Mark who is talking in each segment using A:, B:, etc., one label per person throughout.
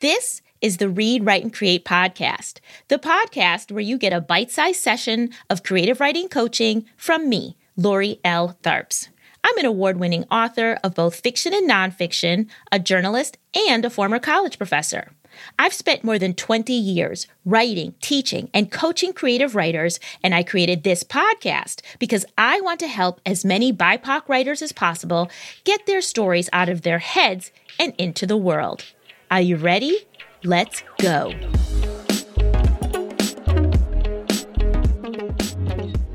A: This is the Read, Write, and Create podcast, the podcast where you get a bite sized session of creative writing coaching from me, Lori L. Tharps. I'm an award winning author of both fiction and nonfiction, a journalist, and a former college professor. I've spent more than 20 years writing, teaching, and coaching creative writers, and I created this podcast because I want to help as many BIPOC writers as possible get their stories out of their heads and into the world. Are you ready? Let's go.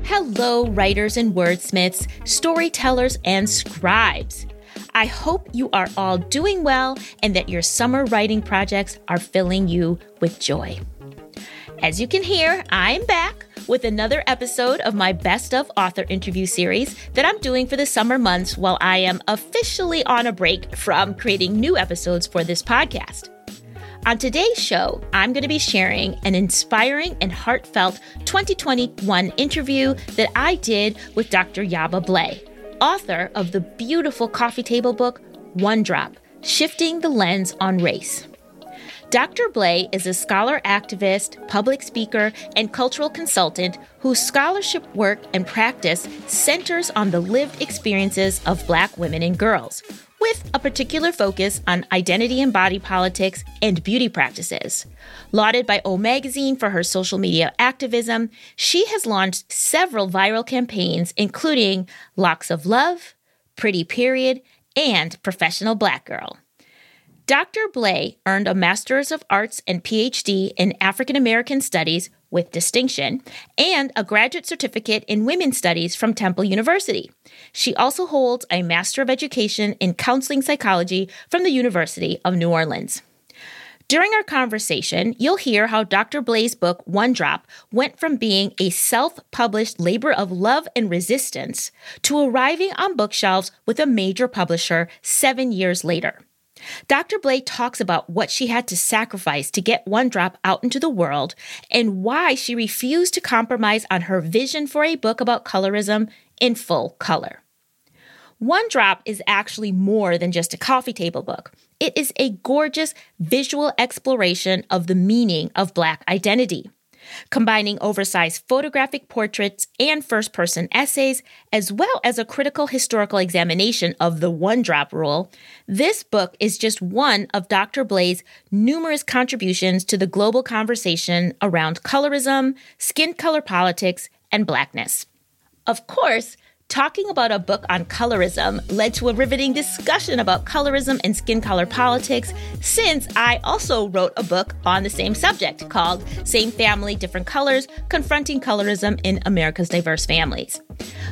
A: Hello, writers and wordsmiths, storytellers and scribes. I hope you are all doing well and that your summer writing projects are filling you with joy. As you can hear, I'm back with another episode of my Best of Author interview series that I'm doing for the summer months while I am officially on a break from creating new episodes for this podcast. On today's show, I'm going to be sharing an inspiring and heartfelt 2021 interview that I did with Dr. Yaba Blay, author of the beautiful coffee table book, One Drop Shifting the Lens on Race. Dr. Blay is a scholar activist, public speaker, and cultural consultant whose scholarship work and practice centers on the lived experiences of Black women and girls, with a particular focus on identity and body politics and beauty practices. Lauded by O Magazine for her social media activism, she has launched several viral campaigns, including Locs of Love, Pretty Period, and Professional Black Girl. Dr. Blay earned a Master's of Arts and PhD in African American Studies with distinction and a graduate certificate in women's studies from Temple University. She also holds a Master of Education in Counseling Psychology from the University of New Orleans. During our conversation, you'll hear how Dr. Blay's book, One Drop, went from being a self published labor of love and resistance to arriving on bookshelves with a major publisher seven years later. Dr. Blay talks about what she had to sacrifice to get One Drop out into the world and why she refused to compromise on her vision for a book about colorism in full color. One Drop is actually more than just a coffee table book. It is a gorgeous visual exploration of the meaning of Black identity combining oversized photographic portraits and first person essays, as well as a critical historical examination of the one drop rule. This book is just one of Dr. Blay's numerous contributions to the global conversation around colorism, skin color politics, and blackness. Of course, Talking about a book on colorism led to a riveting discussion about colorism and skin color politics, since I also wrote a book on the same subject called Same Family, Different Colors Confronting Colorism in America's Diverse Families.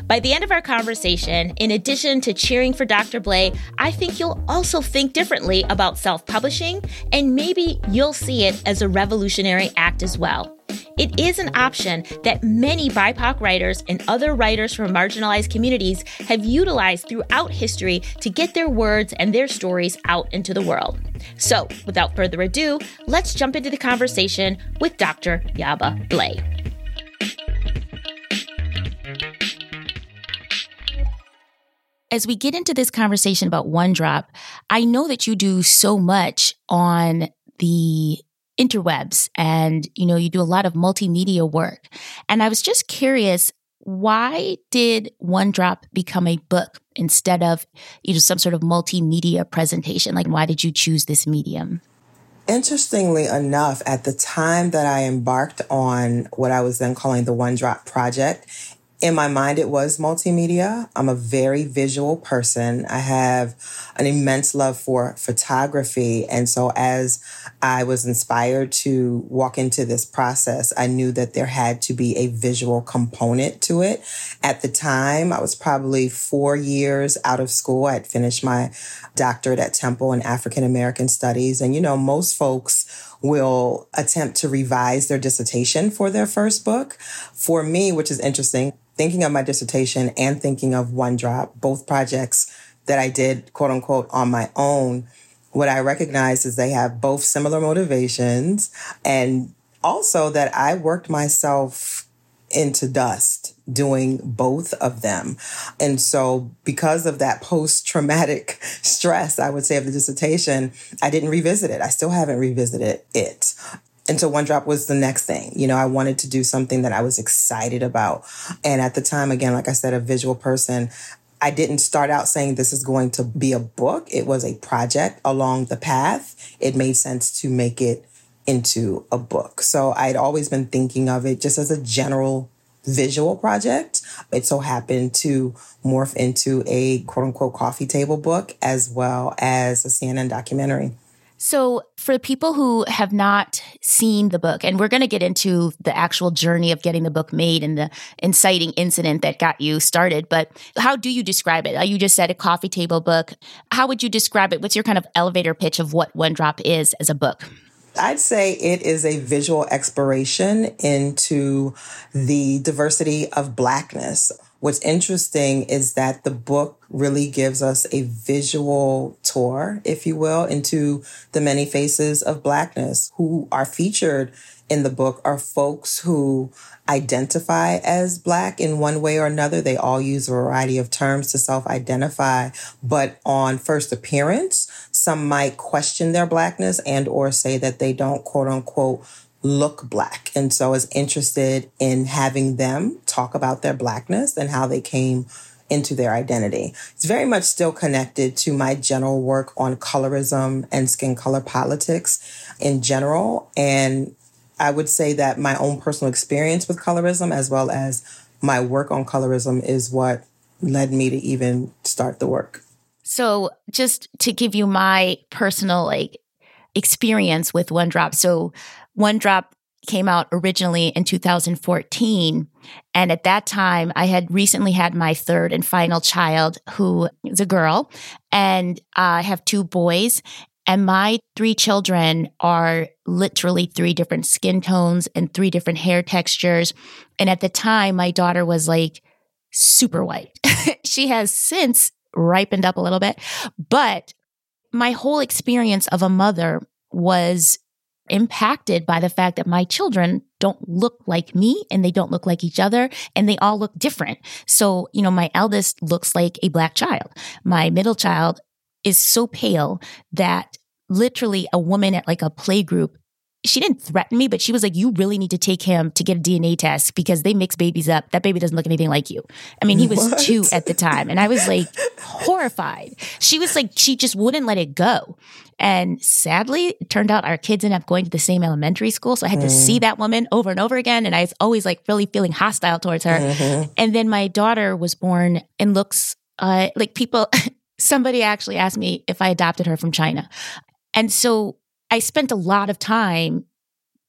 A: By the end of our conversation, in addition to cheering for Dr. Blay, I think you'll also think differently about self publishing, and maybe you'll see it as a revolutionary act as well. It is an option that many BIPOC writers and other writers from marginalized communities have utilized throughout history to get their words and their stories out into the world. So, without further ado, let's jump into the conversation with Dr. Yaba Blay. As we get into this conversation about One Drop, I know that you do so much on the interwebs and, you know, you do a lot of multimedia work. And I was just curious, why did One Drop become a book instead of, you know, some sort of multimedia presentation? Like, why did you choose this medium?
B: Interestingly enough, at the time that I embarked on what I was then calling the One Drop Project, in my mind, it was multimedia. I'm a very visual person. I have an immense love for photography. And so as I was inspired to walk into this process, I knew that there had to be a visual component to it. At the time, I was probably four years out of school. I'd finished my doctorate at Temple in African American Studies. And, you know, most folks will attempt to revise their dissertation for their first book. For me, which is interesting, thinking of my dissertation and thinking of One Drop, both projects that I did, quote unquote, on my own, what I recognize is they have both similar motivations and also that I worked myself into dust doing both of them. And so, because of that post traumatic stress, I would say, of the dissertation, I didn't revisit it. I still haven't revisited it. And so one drop was the next thing. You know, I wanted to do something that I was excited about. And at the time, again, like I said, a visual person, I didn't start out saying this is going to be a book. It was a project along the path. It made sense to make it into a book. So I'd always been thinking of it just as a general visual project. It so happened to morph into a quote unquote coffee table book as well as a CNN documentary.
A: So, for people who have not seen the book, and we're going to get into the actual journey of getting the book made and the inciting incident that got you started, but how do you describe it? Uh, you just said a coffee table book. How would you describe it? What's your kind of elevator pitch of what One Drop is as a book?
B: I'd say it is a visual exploration into the diversity of Blackness. What's interesting is that the book really gives us a visual tour, if you will, into the many faces of Blackness who are featured in the book are folks who identify as Black in one way or another. They all use a variety of terms to self identify, but on first appearance, some might question their Blackness and or say that they don't quote unquote look black. And so I was interested in having them talk about their blackness and how they came into their identity. It's very much still connected to my general work on colorism and skin color politics in general. And I would say that my own personal experience with colorism, as well as my work on colorism, is what led me to even start the work.
A: So, just to give you my personal like experience with One Drop. So, One Drop came out originally in 2014. And at that time, I had recently had my third and final child, who is a girl, and I have two boys. And my three children are literally three different skin tones and three different hair textures. And at the time, my daughter was like super white. she has since ripened up a little bit, but my whole experience of a mother was impacted by the fact that my children don't look like me and they don't look like each other and they all look different. So, you know, my eldest looks like a black child. My middle child is so pale that literally a woman at like a play group she didn't threaten me, but she was like, You really need to take him to get a DNA test because they mix babies up. That baby doesn't look anything like you. I mean, he was what? two at the time. And I was like horrified. She was like, She just wouldn't let it go. And sadly, it turned out our kids ended up going to the same elementary school. So I had mm. to see mm. that woman over and over again. And I was always like really feeling hostile towards her. Mm-hmm. And then my daughter was born and looks uh, like people. Somebody actually asked me if I adopted her from China. And so I spent a lot of time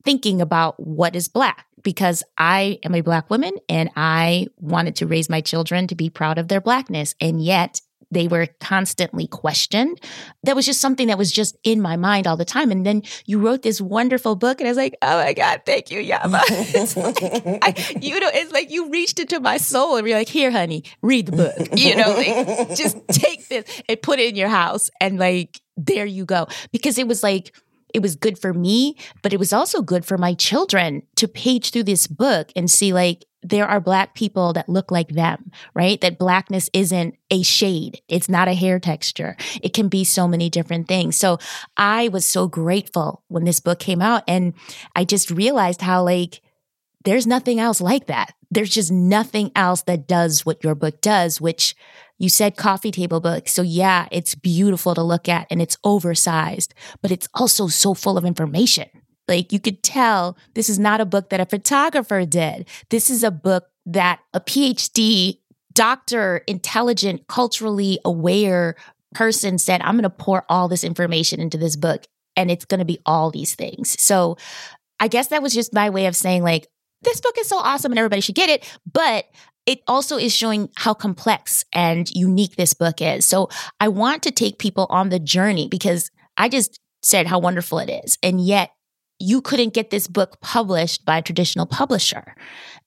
A: thinking about what is Black because I am a Black woman and I wanted to raise my children to be proud of their Blackness. And yet they were constantly questioned. That was just something that was just in my mind all the time. And then you wrote this wonderful book, and I was like, oh my God, thank you, Yaba. like, I, you know, it's like you reached into my soul and you're like, here, honey, read the book. You know, like, just take this and put it in your house. And like, there you go. Because it was like, it was good for me, but it was also good for my children to page through this book and see like there are black people that look like them, right? That blackness isn't a shade. It's not a hair texture. It can be so many different things. So I was so grateful when this book came out and I just realized how like there's nothing else like that. There's just nothing else that does what your book does, which you said coffee table book. So yeah, it's beautiful to look at and it's oversized, but it's also so full of information. Like you could tell this is not a book that a photographer did. This is a book that a PhD doctor, intelligent, culturally aware person said, I'm going to pour all this information into this book and it's going to be all these things. So I guess that was just my way of saying like, this book is so awesome and everybody should get it. But it also is showing how complex and unique this book is. So I want to take people on the journey because I just said how wonderful it is. And yet you couldn't get this book published by a traditional publisher.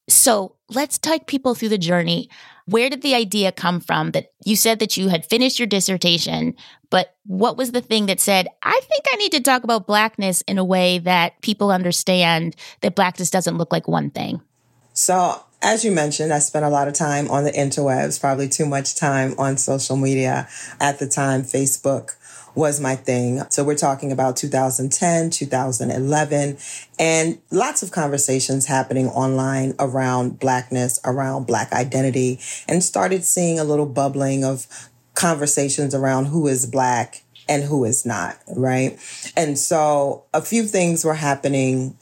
A: So let's take people through the journey. Where did the idea come from that you said that you had finished your dissertation, but what was the thing that said, I think I need to talk about blackness in a way that people understand that blackness doesn't look like one thing?
B: So as you mentioned, I spent a lot of time on the interwebs, probably too much time on social media. At the time, Facebook was my thing. So we're talking about 2010, 2011, and lots of conversations happening online around Blackness, around Black identity, and started seeing a little bubbling of conversations around who is Black and who is not, right? And so a few things were happening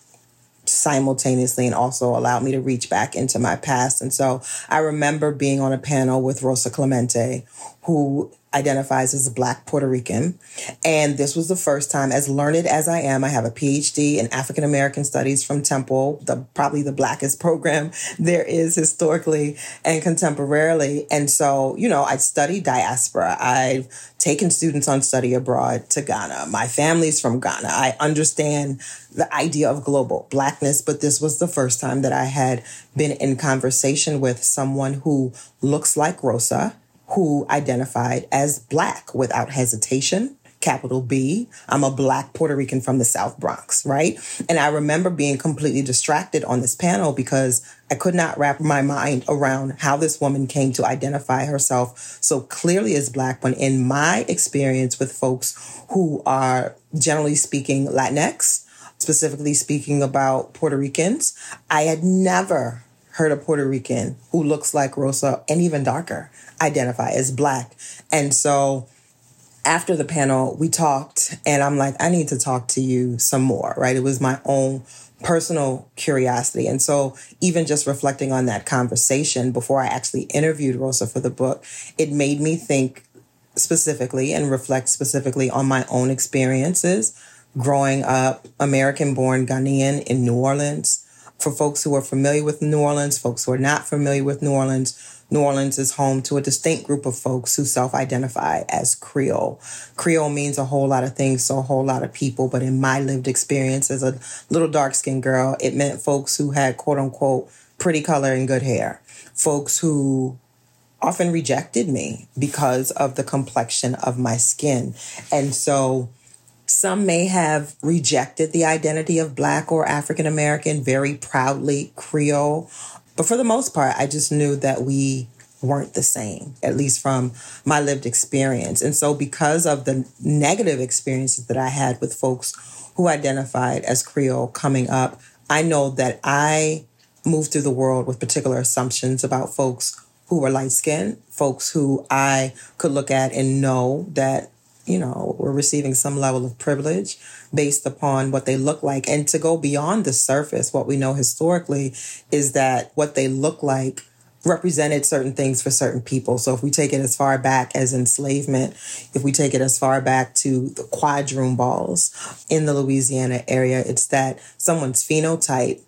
B: simultaneously and also allowed me to reach back into my past. And so I remember being on a panel with Rosa Clemente, who identifies as a Black Puerto Rican. And this was the first time, as learned as I am, I have a PhD in African American Studies from Temple, the probably the blackest program there is historically and contemporarily. And so, you know, I studied diaspora. I've taken students on study abroad to Ghana. My family's from Ghana. I understand the idea of global blackness, but this was the first time that I had been in conversation with someone who looks like Rosa who identified as Black without hesitation. Capital B. I'm a Black Puerto Rican from the South Bronx, right? And I remember being completely distracted on this panel because I could not wrap my mind around how this woman came to identify herself so clearly as Black when, in my experience with folks who are generally speaking Latinx, specifically speaking about Puerto Ricans, I had never heard a Puerto Rican who looks like Rosa and even darker identify as Black. And so after the panel, we talked, and I'm like, I need to talk to you some more, right? It was my own personal curiosity. And so, even just reflecting on that conversation before I actually interviewed Rosa for the book, it made me think specifically and reflect specifically on my own experiences growing up American born Ghanaian in New Orleans for folks who are familiar with New Orleans, folks who are not familiar with New Orleans, New Orleans is home to a distinct group of folks who self identify as Creole. Creole means a whole lot of things to a whole lot of people, but in my lived experience as a little dark skinned girl, it meant folks who had quote unquote pretty color and good hair, folks who often rejected me because of the complexion of my skin. And so some may have rejected the identity of Black or African American very proudly Creole. But for the most part, I just knew that we weren't the same, at least from my lived experience. And so, because of the negative experiences that I had with folks who identified as Creole coming up, I know that I moved through the world with particular assumptions about folks who were light skinned, folks who I could look at and know that you know, were receiving some level of privilege based upon what they look like. And to go beyond the surface, what we know historically is that what they look like represented certain things for certain people. So if we take it as far back as enslavement, if we take it as far back to the quadroon balls in the Louisiana area, it's that someone's phenotype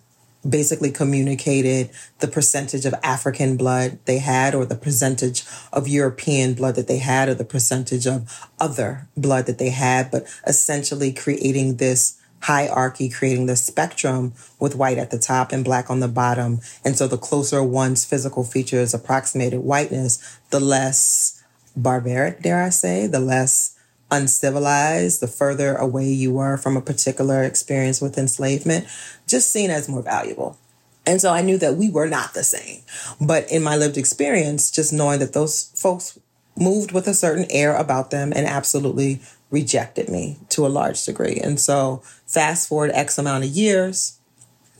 B: basically communicated the percentage of African blood they had, or the percentage of European blood that they had, or the percentage of other blood that they had, but essentially creating this hierarchy, creating the spectrum with white at the top and black on the bottom. And so the closer one's physical features approximated whiteness, the less barbaric, dare I say, the less uncivilized, the further away you were from a particular experience with enslavement, just seen as more valuable. And so I knew that we were not the same. But in my lived experience, just knowing that those folks moved with a certain air about them and absolutely rejected me to a large degree. And so fast forward X amount of years,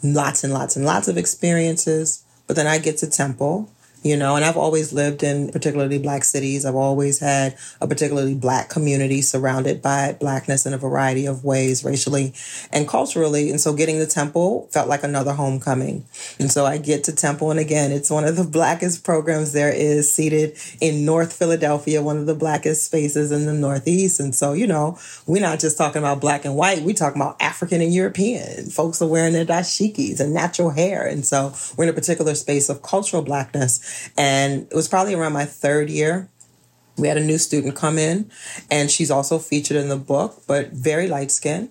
B: lots and lots and lots of experiences. But then I get to Temple you know, and I've always lived in particularly black cities. I've always had a particularly black community surrounded by blackness in a variety of ways, racially and culturally. And so getting to Temple felt like another homecoming. And so I get to Temple, and again, it's one of the blackest programs there is, seated in North Philadelphia, one of the blackest spaces in the Northeast. And so, you know, we're not just talking about black and white, we're talking about African and European. Folks are wearing their dashikis and natural hair. And so we're in a particular space of cultural blackness and it was probably around my third year. We had a new student come in, and she's also featured in the book, but very light skinned,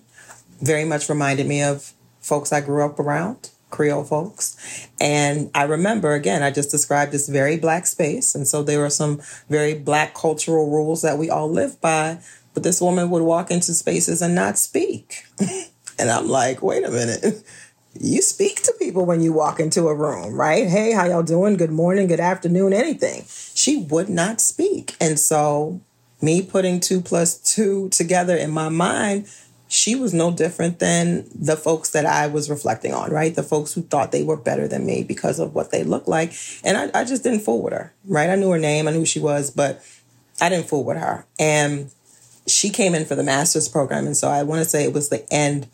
B: very much reminded me of folks I grew up around. Creole folks. And I remember, again, I just described this very black space. And so there were some very black cultural rules that we all live by. But this woman would walk into spaces and not speak. and I'm like, wait a minute you speak to people when you walk into a room, right? Hey, how y'all doing? Good morning, good afternoon, anything. She would not speak. And so, me putting two plus two together in my mind, she was no different than the folks that I was reflecting on, right? The folks who thought they were better than me because of what they looked like. And I, I just didn't fool with her, right? I knew her name, I knew who she was, but I didn't fool with her. And she came in for the master's program. And so I want to say it was the end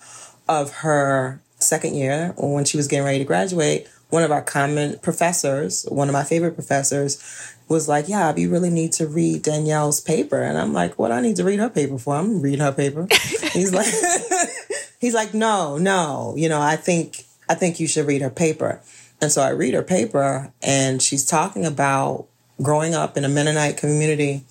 B: of her second year when she was getting ready to graduate. One of our common professors, one of my favorite professors, was like, Yeah, you really need to read Danielle's paper. And I'm like, What I need to read her paper for? I'm reading her paper. he's like he's like, No, no, you know, I think I think you should read her paper. And so I read her paper and she's talking about growing up in a Mennonite community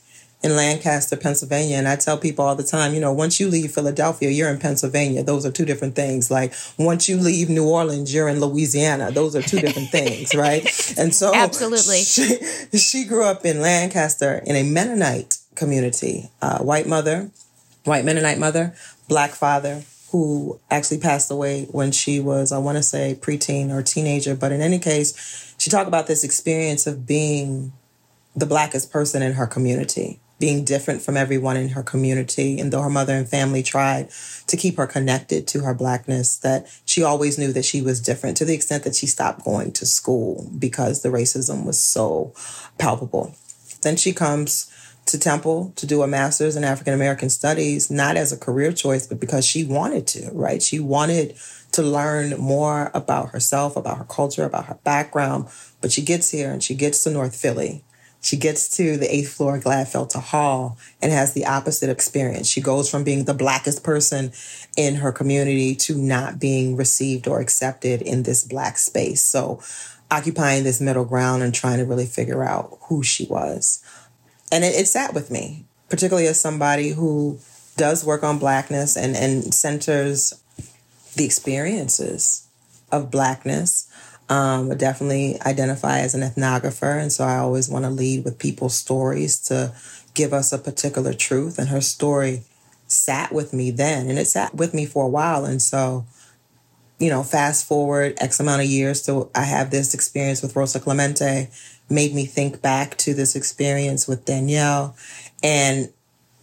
B: in Lancaster, Pennsylvania. And I tell people all the time, you know, once you leave Philadelphia, you're in Pennsylvania. Those are two different things. Like once you leave New Orleans, you're in Louisiana. Those are two different things, right? And so
A: absolutely,
B: she, she grew up in Lancaster in a Mennonite community, uh, white mother, white Mennonite mother, black father, who actually passed away when she was, I want to say, preteen or teenager. But in any case, she talked about this experience of being the blackest person in her community being different from everyone in her community. And though her mother and family tried to keep her connected to her blackness, that she always knew that she was different to the extent that she stopped going to school because the racism was so palpable. Then she comes to Temple to do a master's in African American studies, not as a career choice, but because she wanted to, right? She wanted to learn more about herself, about her culture, about her background. But she gets here and she gets to North Philly she gets to the eighth floor of Gladfelter Hall and has the opposite experience. She goes from being the blackest person in her community to not being received or accepted in this black space. So occupying this middle ground and trying to really figure out who she was. And it, it sat with me, particularly as somebody who does work on blackness and, and centers the experiences of blackness um, I definitely identify as an ethnographer, and so I always want to lead with people's stories to give us a particular truth. And her story sat with me then, and it sat with me for a while. And so, you know, fast forward X amount of years, so I have this experience with Rosa Clemente, made me think back to this experience with Danielle, and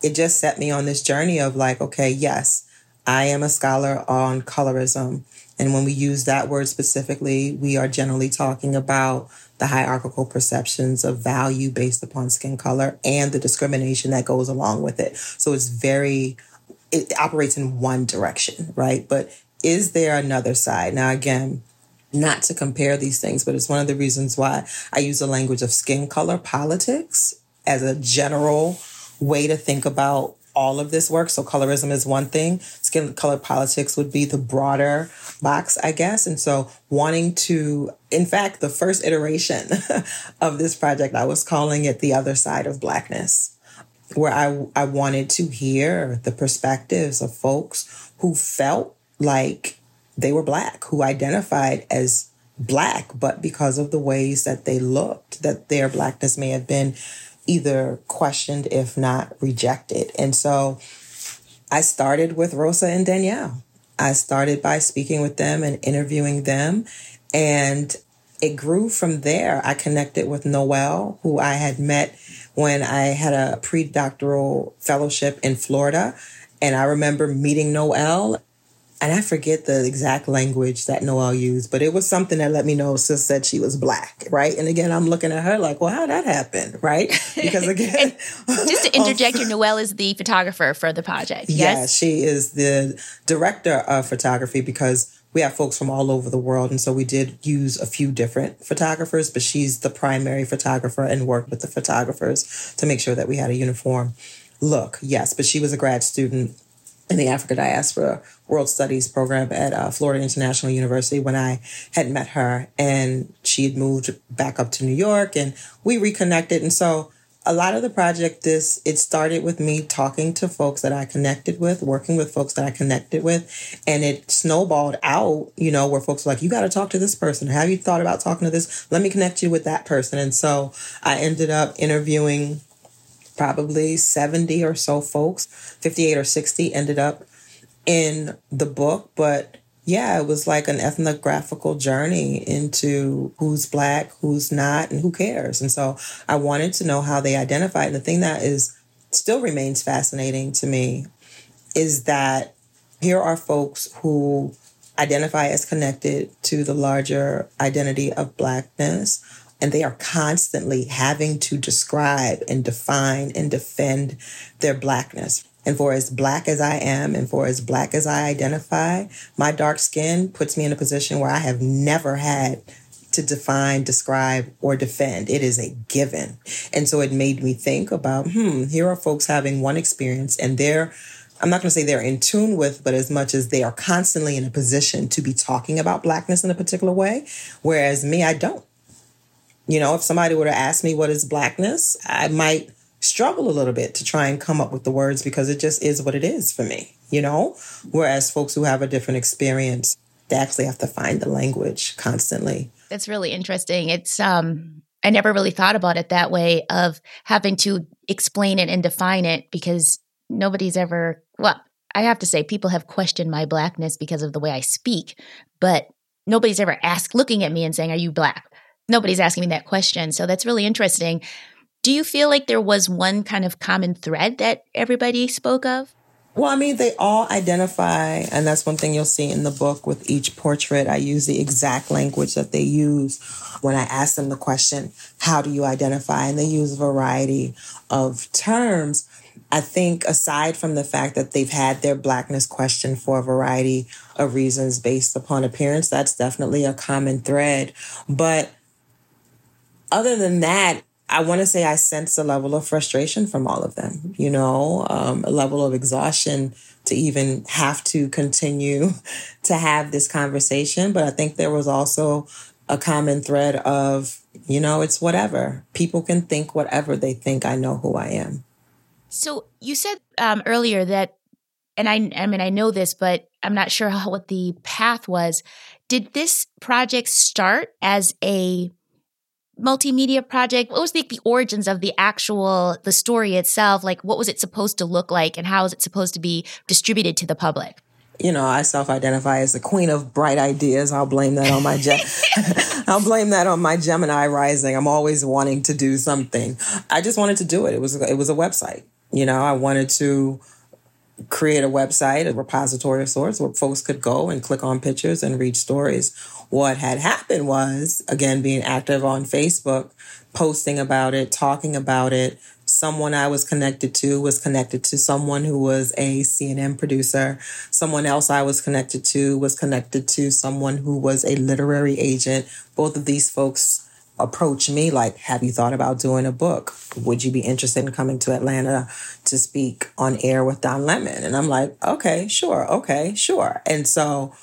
B: it just set me on this journey of like, okay, yes, I am a scholar on colorism. And when we use that word specifically, we are generally talking about the hierarchical perceptions of value based upon skin color and the discrimination that goes along with it. So it's very, it operates in one direction, right? But is there another side? Now, again, not to compare these things, but it's one of the reasons why I use the language of skin color politics as a general way to think about all of this work. So colorism is one thing. Skin color politics would be the broader box, I guess. And so wanting to, in fact, the first iteration of this project, I was calling it the other side of blackness, where I, I wanted to hear the perspectives of folks who felt like they were black, who identified as black, but because of the ways that they looked, that their blackness may have been either questioned, if not rejected. And so I started with Rosa and Danielle. I started by speaking with them and interviewing them. And it grew from there. I connected with Noel, who I had met when I had a pre doctoral fellowship in Florida. And I remember meeting Noel and I forget the exact language that Noel used, but it was something that let me know sis said she was black, right? And again, I'm looking at her like, well, how that happen, right? Because again,
A: just to interject, your Noel is the photographer for the project. Yes,
B: yeah, she is the director of photography because we have folks from all over the world, and so we did use a few different photographers, but she's the primary photographer and worked with the photographers to make sure that we had a uniform look. Yes, but she was a grad student in the Africa Diaspora World Studies program at uh, Florida International University when I had met her, and she had moved back up to New York, and we reconnected. And so, a lot of the project, this it started with me talking to folks that I connected with, working with folks that I connected with, and it snowballed out. You know, where folks were like, "You got to talk to this person. Have you thought about talking to this? Let me connect you with that person." And so, I ended up interviewing probably 70 or so folks, 58 or 60 ended up in the book. But yeah, it was like an ethnographical journey into who's black, who's not, and who cares. And so I wanted to know how they identified. And the thing that is still remains fascinating to me is that here are folks who identify as connected to the larger identity of blackness and they are constantly having to describe and define and defend their blackness. And for as black as I am and for as black as I identify, my dark skin puts me in a position where I have never had to define, describe, or defend. It is a given. And so it made me think about, hmm, here are folks having one experience and they're I'm not going to say they're in tune with, but as much as they are constantly in a position to be talking about blackness in a particular way, whereas me, I don't. You know, if somebody were to ask me what is blackness, I might struggle a little bit to try and come up with the words because it just is what it is for me, you know? Whereas folks who have a different experience, they actually have to find the language constantly.
A: That's really interesting. It's um I never really thought about it that way of having to explain it and define it because nobody's ever well, I have to say people have questioned my blackness because of the way I speak, but nobody's ever asked looking at me and saying, "Are you black?" Nobody's asking me that question. So that's really interesting. Do you feel like there was one kind of common thread that everybody spoke of?
B: Well, I mean, they all identify, and that's one thing you'll see in the book with each portrait. I use the exact language that they use when I ask them the question, How do you identify? And they use a variety of terms. I think, aside from the fact that they've had their blackness questioned for a variety of reasons based upon appearance, that's definitely a common thread. But other than that, I want to say I sense a level of frustration from all of them, you know, um, a level of exhaustion to even have to continue to have this conversation. But I think there was also a common thread of, you know, it's whatever. People can think whatever they think. I know who I am.
A: So you said um, earlier that, and I, I mean, I know this, but I'm not sure how, what the path was. Did this project start as a multimedia project? What was the, the origins of the actual the story itself? Like, what was it supposed to look like, and how is it supposed to be distributed to the public?
B: you know, I self-identify as the queen of bright ideas. I'll blame that on my Gem- I'll blame that on my Gemini rising. I'm always wanting to do something. I just wanted to do it. It was it was a website. You know, I wanted to create a website, a repository of sorts where folks could go and click on pictures and read stories. What had happened was, again, being active on Facebook, posting about it, talking about it. Someone I was connected to was connected to someone who was a CNN producer. Someone else I was connected to was connected to someone who was a literary agent. Both of these folks approach me like, Have you thought about doing a book? Would you be interested in coming to Atlanta to speak on air with Don Lemon? And I'm like, Okay, sure. Okay, sure. And so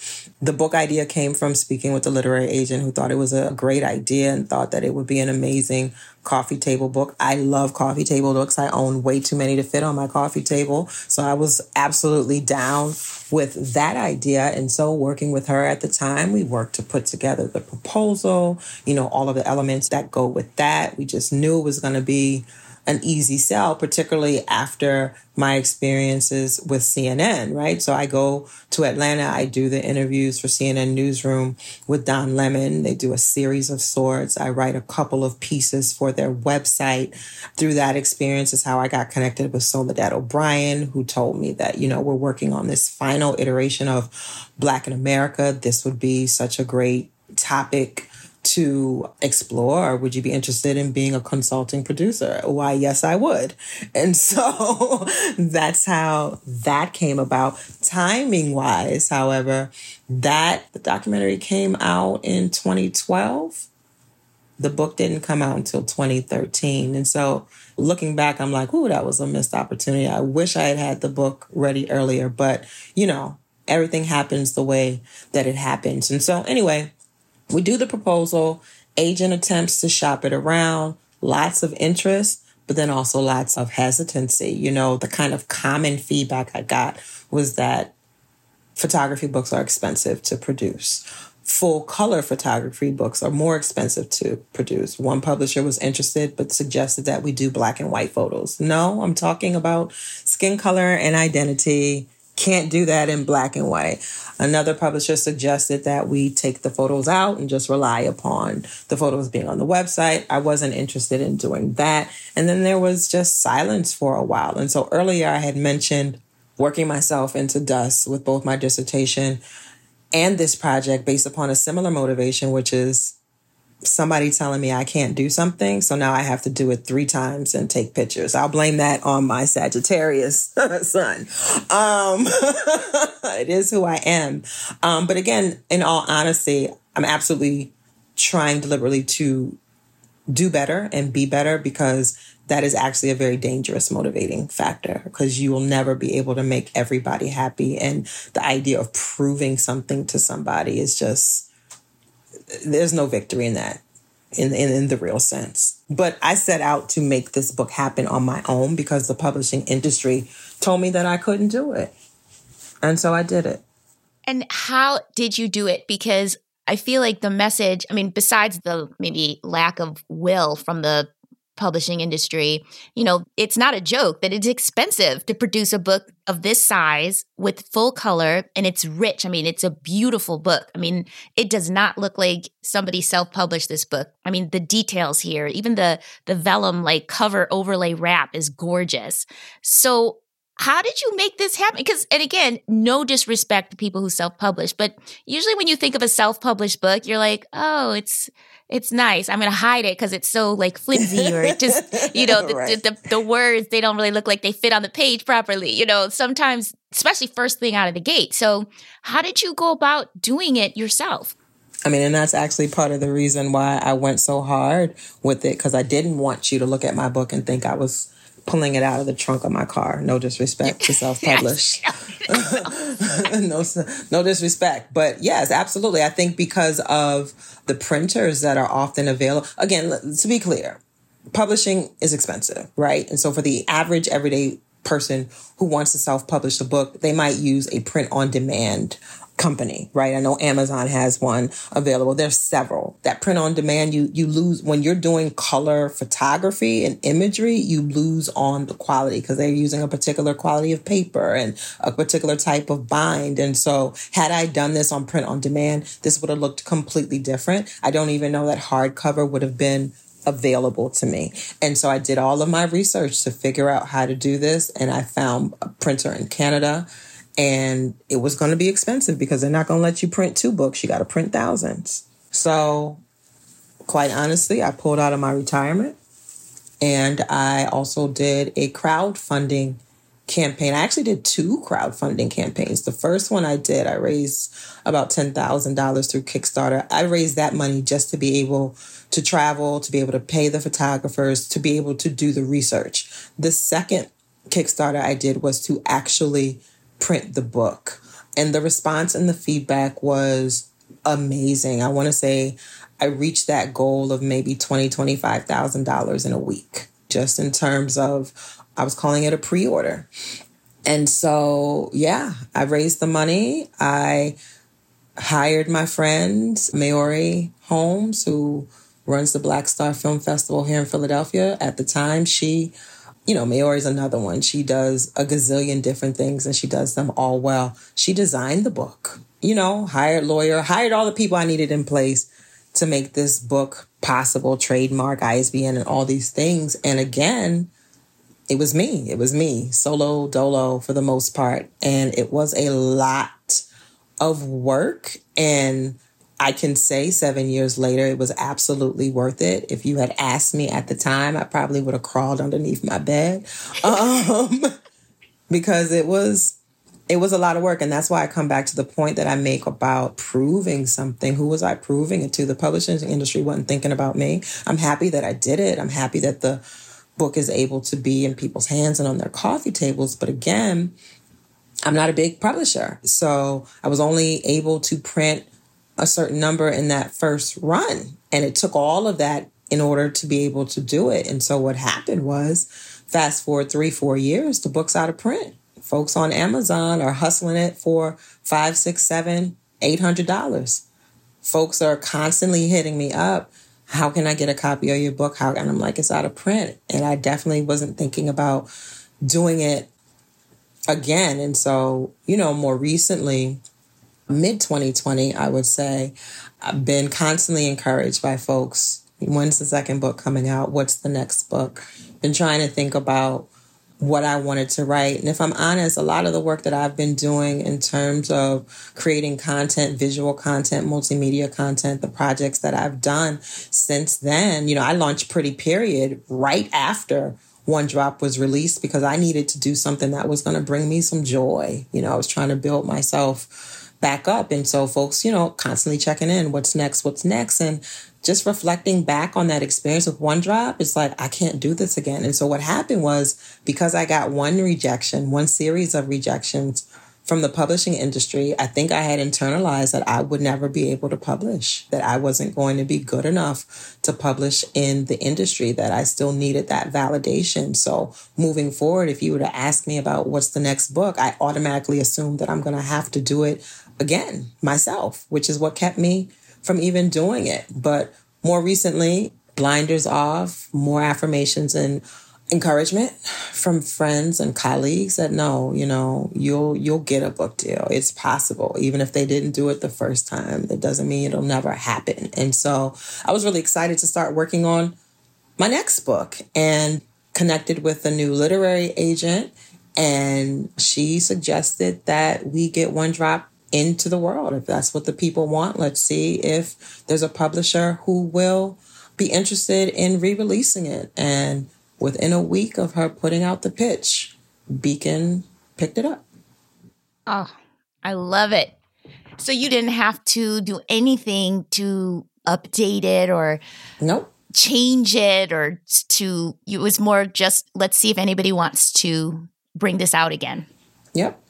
B: the book idea came from speaking with the literary agent who thought it was a great idea and thought that it would be an amazing coffee table book. I love coffee table books. I own way too many to fit on my coffee table. So I was absolutely down with that idea. And so working with her at the time, we worked to put together the proposal, you know, all of the elements that go with that. We just knew it was going to be an easy sell, particularly after my experiences with CNN, right? So I go to Atlanta, I do the interviews for CNN Newsroom with Don Lemon. They do a series of sorts. I write a couple of pieces for their website. Through that experience is how I got connected with Soledad O'Brien, who told me that, you know, we're working on this final iteration of Black in America. This would be such a great topic to explore? Would you be interested in being a consulting producer? Why, yes, I would. And so that's how that came about. Timing wise, however, that the documentary came out in 2012. The book didn't come out until 2013. And so looking back, I'm like, ooh, that was a missed opportunity. I wish I had had the book ready earlier, but you know, everything happens the way that it happens. And so anyway, we do the proposal, agent attempts to shop it around, lots of interest, but then also lots of hesitancy. You know, the kind of common feedback I got was that photography books are expensive to produce. Full color photography books are more expensive to produce. One publisher was interested but suggested that we do black and white photos. No, I'm talking about skin color and identity can't do that in black and white. Another publisher suggested that we take the photos out and just rely upon the photos being on the website. I wasn't interested in doing that. And then there was just silence for a while. And so earlier I had mentioned working myself into dust with both my dissertation and this project based upon a similar motivation, which is somebody telling me I can't do something. So now I have to do it three times and take pictures. I'll blame that on my Sagittarius sun. Um, it is who I am. Um, but again, in all honesty, I'm absolutely trying deliberately to do better and be better because that is actually a very dangerous motivating factor because you will never be able to make everybody happy. And the idea of proving something to somebody is just, there's no victory in that in, in, in the real sense. But I set out to make this book happen on my own because the publishing industry told me that I couldn't do it. And so I did it.
A: And how did you do it? Because I feel like the message, I mean, besides the maybe lack of will from the publishing industry, you know, it's not a joke that it's expensive to produce a book of this size with full color and it's rich. I mean, it's a beautiful book. I mean, it does not look like somebody self-published this book. I mean, the details here, even the the vellum like cover overlay wrap is gorgeous. So, how did you make this happen? Because, and again, no disrespect to people who self publish, but usually when you think of a self published book, you're like, oh, it's it's nice. I'm going to hide it because it's so like flimsy or it just, you know, the, right. the, the, the, words, they don't really look like they fit on the page properly. You know, sometimes, especially first thing out of the gate. So, how did you go about doing it yourself?
B: I mean, and that's actually part of the reason why I went so hard with it because I didn't want you to look at my book and think I was pulling it out of the trunk of my car. No disrespect to self-publish. no, no disrespect. But yes, absolutely. I think because of the printers that are often available. Again, to be clear, publishing is expensive, right? And so for the average everyday person who wants to self-publish a book, they might use a print on demand company, right? I know Amazon has one available. There's several that print on demand. You, you lose when you're doing color photography and imagery, you lose on the quality because they're using a particular quality of paper and a particular type of bind. And so had I done this on print on demand, this would have looked completely different. I don't even know that hardcover would have been available to me. And so I did all of my research to figure out how to do this. And I found a printer in Canada and it was going to be expensive because they're not going to let you print two books. You got to print thousands. So, quite honestly, I pulled out of my retirement and I also did a crowdfunding campaign. I actually did two crowdfunding campaigns. The first one I did, I raised about $10,000 through Kickstarter. I raised that money just to be able to travel, to be able to pay the photographers, to be able to do the research. The second Kickstarter I did was to actually print the book. And the response and the feedback was amazing. I want to say I reached that goal of maybe twenty, twenty-five thousand dollars in a week, just in terms of I was calling it a pre-order. And so, yeah, I raised the money. I hired my friend Maori Holmes, who runs the Black Star Film Festival here in Philadelphia. At the time, she you know, Maori is another one. She does a gazillion different things and she does them all well. She designed the book, you know, hired lawyer, hired all the people I needed in place to make this book possible, trademark, ISBN, and all these things. And again, it was me. It was me, solo dolo for the most part. And it was a lot of work and I can say seven years later, it was absolutely worth it. If you had asked me at the time, I probably would have crawled underneath my bed um, because it was it was a lot of work, and that's why I come back to the point that I make about proving something. Who was I proving it to? The publishing industry wasn't thinking about me. I'm happy that I did it. I'm happy that the book is able to be in people's hands and on their coffee tables. But again, I'm not a big publisher, so I was only able to print a certain number in that first run. And it took all of that in order to be able to do it. And so what happened was, fast forward three, four years, the book's out of print. Folks on Amazon are hustling it for five, six, seven, eight hundred dollars. Folks are constantly hitting me up. How can I get a copy of your book? How and I'm like, it's out of print. And I definitely wasn't thinking about doing it again. And so, you know, more recently, mid 2020, I would say, I've been constantly encouraged by folks. When's the second book coming out? What's the next book? Been trying to think about what I wanted to write. And if I'm honest, a lot of the work that I've been doing in terms of creating content, visual content, multimedia content, the projects that I've done since then, you know, I launched Pretty Period right after one Drop was released because I needed to do something that was going to bring me some joy. You know, I was trying to build myself back up. And so folks, you know, constantly checking in, what's next, what's next. And just reflecting back on that experience with one drop, it's like, I can't do this again. And so what happened was because I got one rejection, one series of rejections from the publishing industry, I think I had internalized that I would never be able to publish, that I wasn't going to be good enough to publish in the industry, that I still needed that validation. So moving forward, if you were to ask me about what's the next book, I automatically assume that I'm going to have to do it again myself, which is what kept me from even doing it. But more recently, blinders off, more affirmations and encouragement from friends and colleagues that no, you know, you'll you'll get a book deal. It's possible. Even if they didn't do it the first time, that doesn't mean it'll never happen. And so I was really excited to start working on my next book and connected with a new literary agent and she suggested that we get one drop into the world if that's what the people want. Let's see if there's a publisher who will be interested in re-releasing it and within a week of her putting out the pitch, Beacon picked it up.
A: Oh, I love it. So you didn't have to do anything to update it or
B: nope.
A: change it or to it was more just let's see if anybody wants to bring this out again.
B: Yep.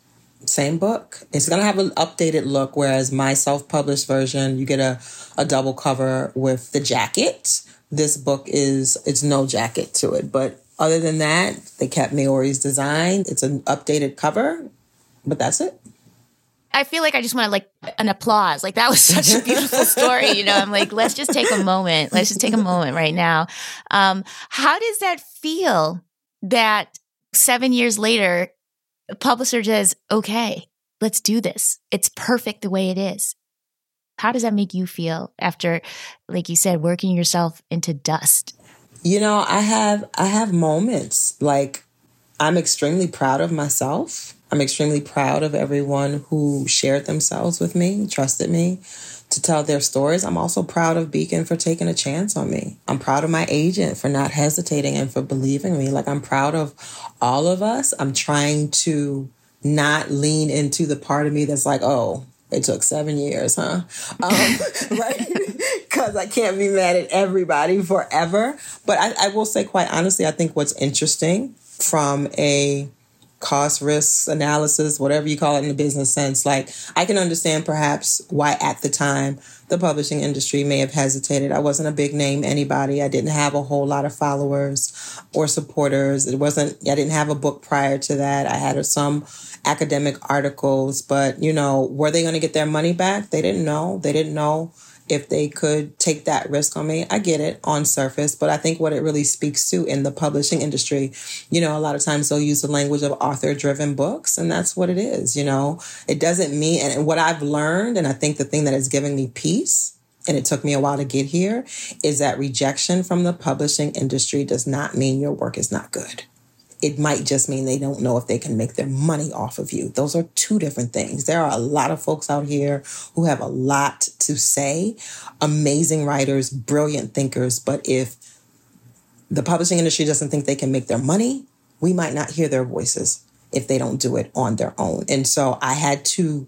B: Same book. It's going to have an updated look, whereas my self published version, you get a, a double cover with the jacket this book is it's no jacket to it. But other than that, they kept Maori's design. It's an updated cover, but that's it.
A: I feel like I just want like an applause. Like that was such a beautiful story. You know, I'm like, let's just take a moment. Let's just take a moment right now. Um, how does that feel that seven years later, publisher says, okay, let's do this. It's perfect the way it is. How does that make you feel after, like you said, working yourself into dust?
B: You know, I have I have moments like I'm extremely proud of myself. I'm extremely proud of everyone who shared themselves with me, trusted me to tell their stories. I'm also proud of Beacon for taking a chance on me. I'm proud of my agent for not hesitating and for believing me. Like I'm proud of all of us. I'm trying to not lean into the part of me that's like, oh, it took seven years, huh? Um, right? Because I can't be mad at everybody forever. But I, I will say, quite honestly, I think what's interesting from a cost risks analysis, whatever you call it in the business sense, like I can understand perhaps why at the time the publishing industry may have hesitated. I wasn't a big name anybody. I didn't have a whole lot of followers or supporters. It wasn't, I didn't have a book prior to that. I had some academic articles, but you know, were they going to get their money back? They didn't know. They didn't know if they could take that risk on me. I get it on surface, but I think what it really speaks to in the publishing industry, you know, a lot of times they'll use the language of author driven books, and that's what it is, you know. It doesn't mean, and what I've learned, and I think the thing that has given me peace and it took me a while to get here, is that rejection from the publishing industry does not mean your work is not good it might just mean they don't know if they can make their money off of you. Those are two different things. There are a lot of folks out here who have a lot to say, amazing writers, brilliant thinkers, but if the publishing industry doesn't think they can make their money, we might not hear their voices if they don't do it on their own. And so I had to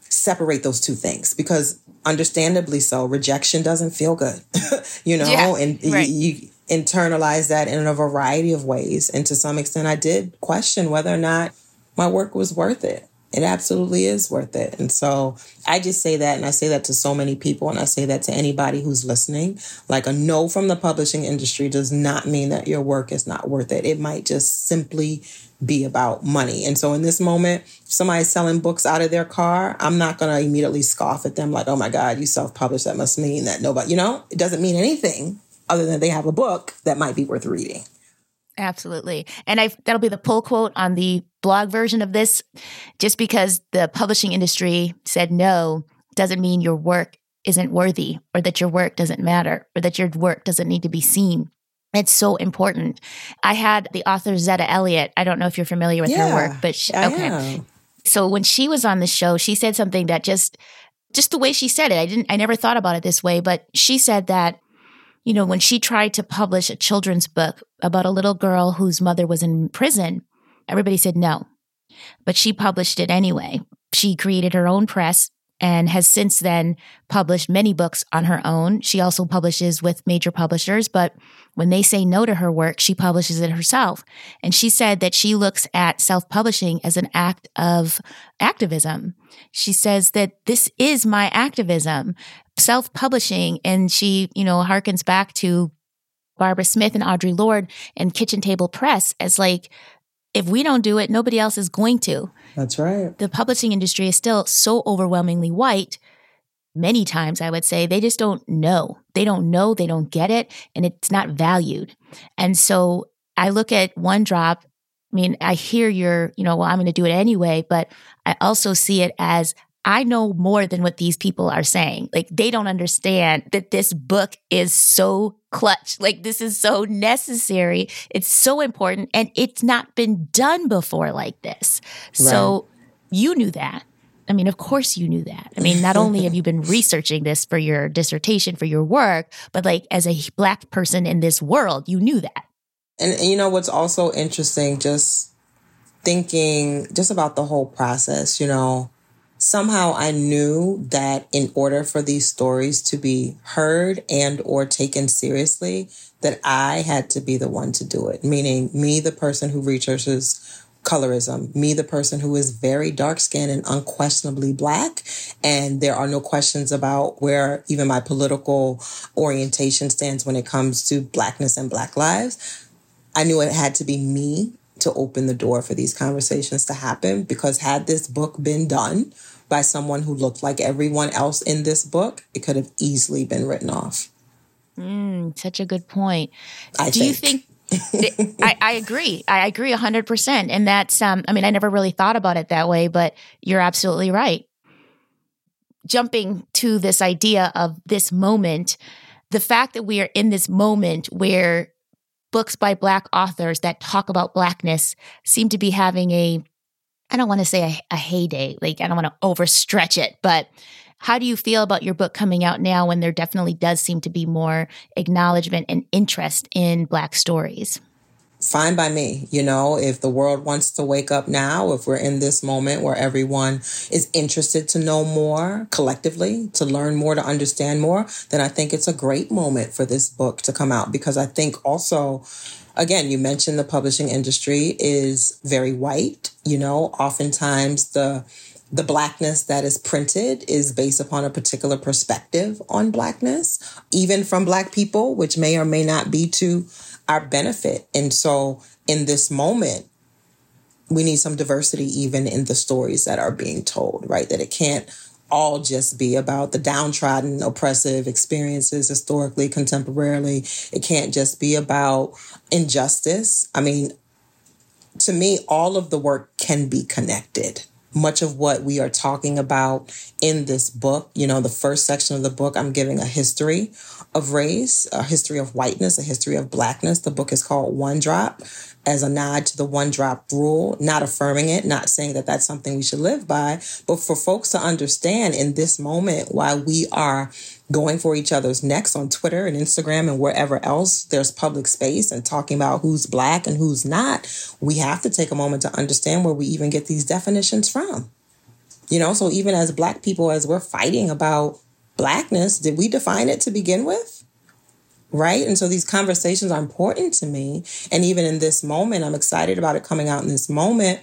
B: separate those two things because understandably so rejection doesn't feel good you know yeah, and right. you, internalize that in a variety of ways. And to some extent, I did question whether or not my work was worth it. It absolutely is worth it. And so I just say that, and I say that to so many people, and I say that to anybody who's listening. Like a no from the publishing industry does not mean that your work is not worth it. It might just simply be about money. And so in this moment, if somebody's selling books out of their car, I'm not going to immediately scoff at them like, oh my God, you self published. That must mean that nobody, you know, it doesn't mean anything other than they have a book that might be worth reading.
A: Absolutely. And I that'll be the pull quote on the blog version of this. Just because the publishing industry said no doesn't mean your work isn't worthy or that your work doesn't matter or that your work doesn't need to be seen. It's so important. I had the author Zetta Elliott. I don't know if you're familiar with yeah, her work, but she, okay. So when she was on the show, she said something that just just the way she said it, I didn't I never thought about it this way, but she said that you know, when she tried to publish a children's book about a little girl whose mother was in prison, everybody said no. But she published it anyway. She created her own press and has since then published many books on her own. She also publishes with major publishers, but when they say no to her work, she publishes it herself. And she said that she looks at self publishing as an act of activism. She says that this is my activism, self publishing. And she, you know, harkens back to Barbara Smith and Audre Lorde and Kitchen Table Press as like, if we don't do it, nobody else is going to.
B: That's right.
A: The publishing industry is still so overwhelmingly white. Many times, I would say, they just don't know. They don't know, they don't get it, and it's not valued. And so I look at One Drop. I mean, I hear your, you know, well, I'm going to do it anyway, but I also see it as I know more than what these people are saying. Like they don't understand that this book is so clutch. Like this is so necessary. It's so important and it's not been done before like this. Right. So you knew that. I mean, of course you knew that. I mean, not only have you been researching this for your dissertation, for your work, but like as a black person in this world, you knew that.
B: And, and you know what's also interesting, just thinking just about the whole process, you know, somehow I knew that in order for these stories to be heard and or taken seriously, that I had to be the one to do it. Meaning me, the person who researches colorism, me, the person who is very dark skinned and unquestionably black. And there are no questions about where even my political orientation stands when it comes to blackness and black lives. I knew it had to be me to open the door for these conversations to happen because had this book been done by someone who looked like everyone else in this book, it could have easily been written off.
A: Mm, such a good point. I Do think. you think? I, I, agree. I agree 100%. And that's, um, I mean, I never really thought about it that way, but you're absolutely right. Jumping to this idea of this moment, the fact that we are in this moment where books by Black authors that talk about Blackness seem to be having a I don't want to say a, a heyday, like I don't want to overstretch it, but how do you feel about your book coming out now when there definitely does seem to be more acknowledgement and interest in Black stories?
B: Fine by me. You know, if the world wants to wake up now, if we're in this moment where everyone is interested to know more collectively, to learn more, to understand more, then I think it's a great moment for this book to come out because I think also again, you mentioned the publishing industry is very white. You know, oftentimes the the blackness that is printed is based upon a particular perspective on blackness, even from black people, which may or may not be to our benefit. And so in this moment, we need some diversity even in the stories that are being told, right? That it can't all just be about the downtrodden, oppressive experiences historically, contemporarily. It can't just be about injustice. I mean, to me, all of the work can be connected. Much of what we are talking about in this book, you know, the first section of the book, I'm giving a history of race, a history of whiteness, a history of blackness. The book is called One Drop as a nod to the one drop rule, not affirming it, not saying that that's something we should live by, but for folks to understand in this moment why we are going for each other's necks on Twitter and Instagram and wherever else there's public space and talking about who's black and who's not, we have to take a moment to understand where we even get these definitions from. You know, so even as black people, as we're fighting about blackness, did we define it to begin with? right? And so these conversations are important to me. And even in this moment, I'm excited about it coming out in this moment.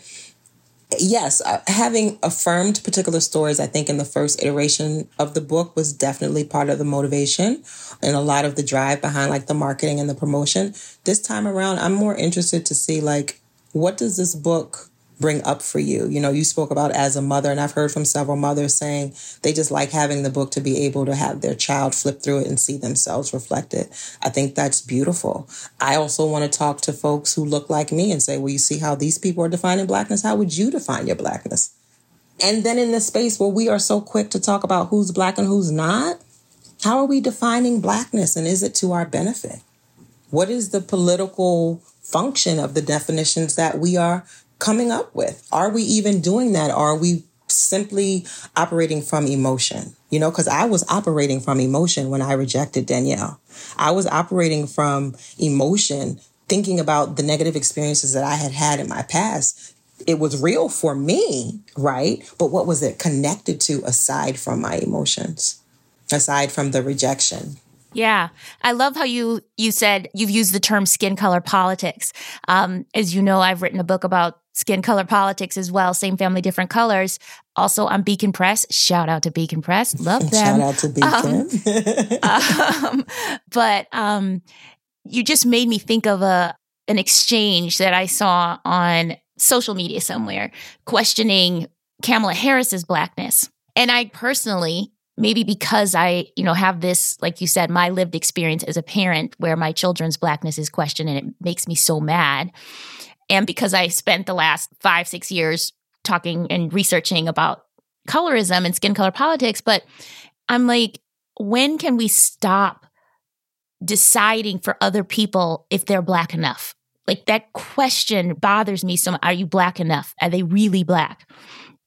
B: Yes, uh, having affirmed particular stories, I think in the first iteration of the book was definitely part of the motivation and a lot of the drive behind like the marketing and the promotion. This time around, I'm more interested to see like, what does this book bring up for you. You know, you spoke about as a mother, and I've heard from several mothers saying they just like having the book to be able to have their child flip through it and see themselves reflected. I think that's beautiful. I also want to talk to folks who look like me and say, well, you see how these people are defining blackness? How would you define your blackness? And then in the space where we are so quick to talk about who's black and who's not, how are we defining blackness and is it to our benefit? What is the political function of the definitions that we are coming up with? Are we even doing that? Or are we simply operating from emotion? You know, because I was operating from emotion when I rejected Danielle. I was operating from emotion, thinking about the negative experiences that I had had in my past. It was real for me, right? But what was it connected to aside from my emotions, aside from the rejection?
A: Yeah. I love how you you said you've used the term skin color politics. Um, as you know, I've written a book about skin color politics as well, same family, different colors. Also on Beacon Press. Shout out to Beacon Press. Love them.
B: Shout out to Beacon.
A: Um, um, but um, you just made me think of a an exchange that I saw on social media somewhere questioning Kamala Harris's blackness. And I personally maybe because I, you know, have this, like you said, my lived experience as a parent where my children's blackness is questioned and it makes me so mad. And because I spent the last five, six years talking and researching about colorism and skin color politics, but I'm like, when can we stop deciding for other people if they're black enough? Like that question bothers me so much. Are you black enough? Are they really black?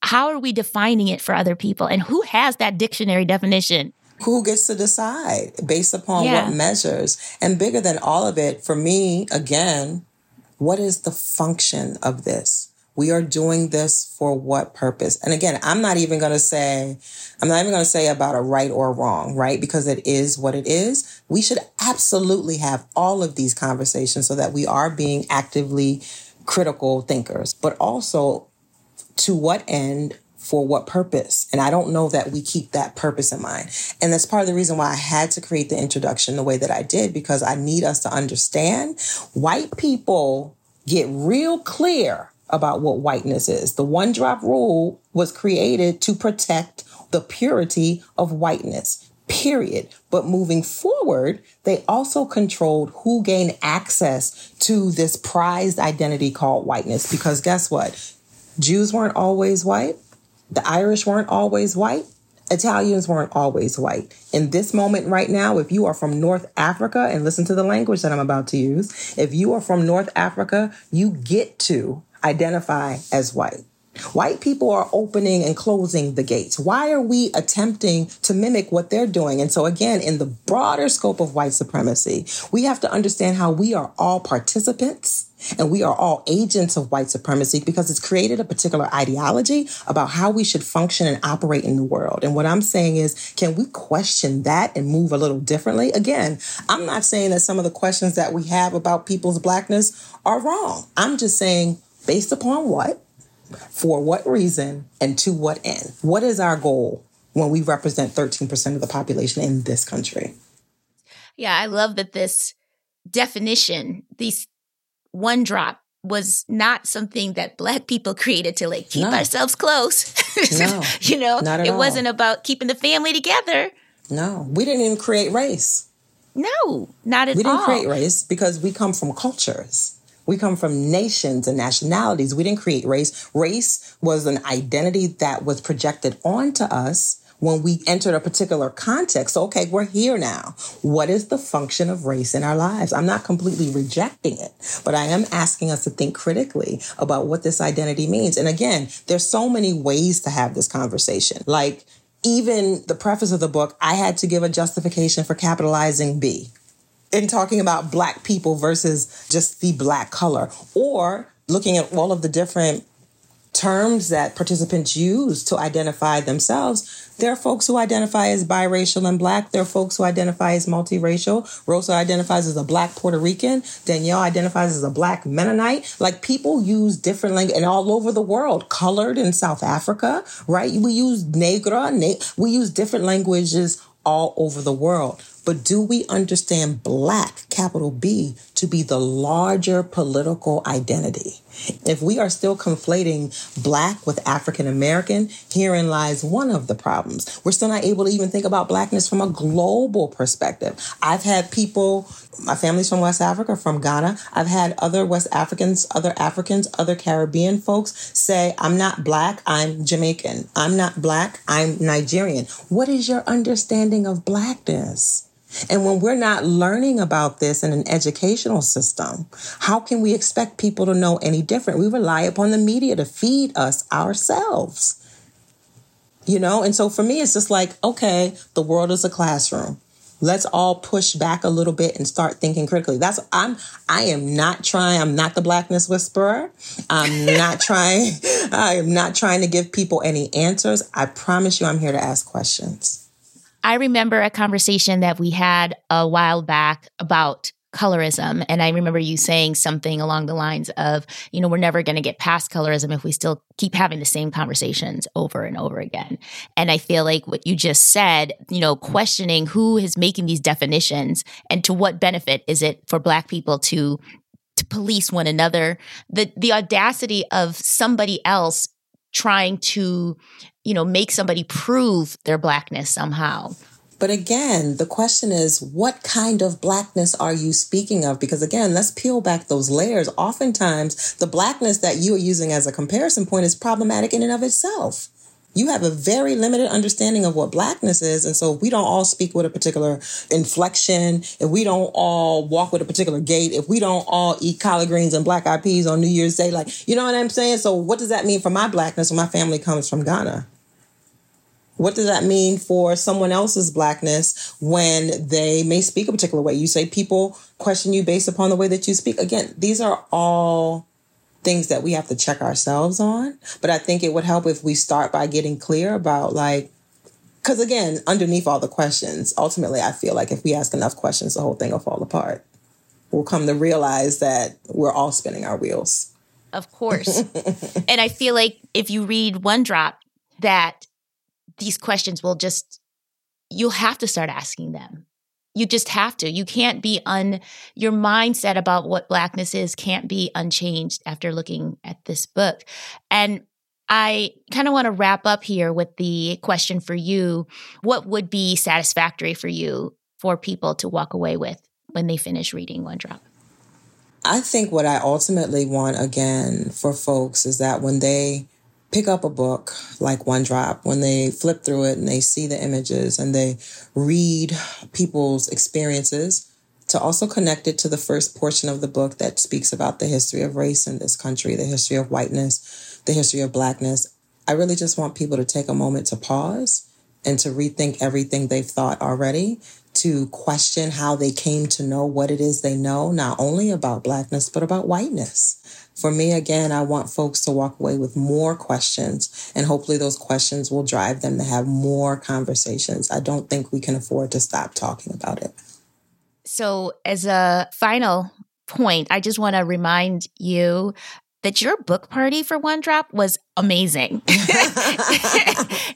A: How are we defining it for other people? And who has that dictionary definition?
B: Who gets to decide based upon yeah. what measures? And bigger than all of it, for me, again, what is the function of this? We are doing this for what purpose? And again, I'm not even going to say, I'm not even going to say about a right or wrong, right? Because it is what it is. We should absolutely have all of these conversations so that we are being actively critical thinkers, but also to what end for what purpose? And I don't know that we keep that purpose in mind. And that's part of the reason why I had to create the introduction the way that I did, because I need us to understand white people get real clear about what whiteness is. The one drop rule was created to protect the purity of whiteness. Period. But moving forward, they also controlled who gained access to this prized identity called whiteness. Because guess what? Jews weren't always white. The Irish weren't always white. Italians weren't always white. In this moment right now, if you are from North Africa, and listen to the language that I'm about to use, if you are from North Africa, you get to identify as white. White people are opening and closing the gates. Why are we attempting to mimic what they're doing? And so, again, in the broader scope of white supremacy, we have to understand how we are all participants and we are all agents of white supremacy because it's created a particular ideology about how we should function and operate in the world. And what I'm saying is, can we question that and move a little differently? Again, I'm not saying that some of the questions that we have about people's blackness are wrong. I'm just saying, based upon what? For what reason and to what end? What is our goal when we represent 13% of the population in this country?
A: Yeah, I love that this definition, these one drop was not something that black people created to like keep no. ourselves close.
B: no,
A: you know,
B: it
A: all. wasn't about keeping the family together.
B: No, we didn't even create race.
A: No, not at all.
B: We didn't all. create race because we come from cultures. We come from nations and nationalities. We didn't create race. Race was an identity that was projected onto us when we entered a particular context. So, okay, we're here now. What is the function of race in our lives? I'm not completely rejecting it, but I am asking us to think critically about what this identity means. And again, there's so many ways to have this conversation. Like, even the preface of the book, I had to give a justification for capitalizing B in talking about black people versus just the black color or looking at all of the different terms that participants use to identify themselves. There are folks who identify as biracial and black. There are folks who identify as multiracial. Rosa identifies as a black Puerto Rican. Danielle identifies as a black Mennonite. Like people use different language and all over the world, colored in South Africa, right? We use negra, we use different languages all over the world. But do we understand black, capital B, to be the larger political identity? If we are still conflating black with African American, herein lies one of the problems. We're still not able to even think about blackness from a global perspective. I've had people, my family's from West Africa, from Ghana. I've had other West Africans, other Africans, other Caribbean folks say, I'm not black, I'm Jamaican. I'm not black, I'm Nigerian. What is your understanding of blackness? And when we're not learning about this in an educational system, how can we expect people to know any different? We rely upon the media to feed us ourselves. You know, and so for me, it's just like, okay, the world is a classroom. Let's all push back a little bit and start thinking critically. That's I'm I am not trying, I'm not the blackness whisperer. I'm not trying, I am not trying to give people any answers. I promise you I'm here to ask questions.
A: I remember a conversation that we had a while back about colorism. And I remember you saying something along the lines of, you know, we're never going to get past colorism if we still keep having the same conversations over and over again. And I feel like what you just said, you know, questioning who is making these definitions and to what benefit is it for Black people to to police one another the the audacity of somebody else trying to you know, make somebody prove their blackness somehow.
B: But again, the question is, what kind of blackness are you speaking of? Because again, let's peel back those layers. Oftentimes, the blackness that you are using as a comparison point is problematic in and of itself. You have a very limited understanding of what blackness is. And so if we don't all speak with a particular inflection, if we don't all walk with a particular gait, if we don't all eat collard greens and black eyed peas on New Year's Day, like, you know what I'm saying? So what does that mean for my blackness when my family comes from Ghana? What does that mean for someone else's blackness when they may speak a particular way? You say people question you based upon the way that you speak. Again, these are all things that we have to check ourselves on. But I think it would help if we start by getting clear about like, because again, underneath all the questions, ultimately, I feel like if we ask enough questions, the whole thing will fall apart. We'll come to realize that we're all spinning our wheels.
A: Of course. and I feel like if you read One Drop, that these questions will just, you'll have to start asking them. You just have to. You can't be un, your mindset about what blackness is can't be unchanged after looking at this book. And I kind of want to wrap up here with the question for you. What would be satisfactory for you for people to walk away with when they finish reading One Drop?
B: I think what I ultimately want again for folks is that when they pick up a book like One Drop, when they flip through it and they see the images and they read people's experiences, to also connect it to the first portion of the book that speaks about the history of race in this country, the history of whiteness, the history of blackness. I really just want people to take a moment to pause and to rethink everything they've thought already, to question how they came to know what it is they know, not only about blackness, but about whiteness for me, again, I want folks to walk away with more questions, and hopefully, those questions will drive them to have more conversations. I don't think we can afford to stop talking about it.
A: So, as a final point, I just want to remind you that your book party for One Drop was amazing.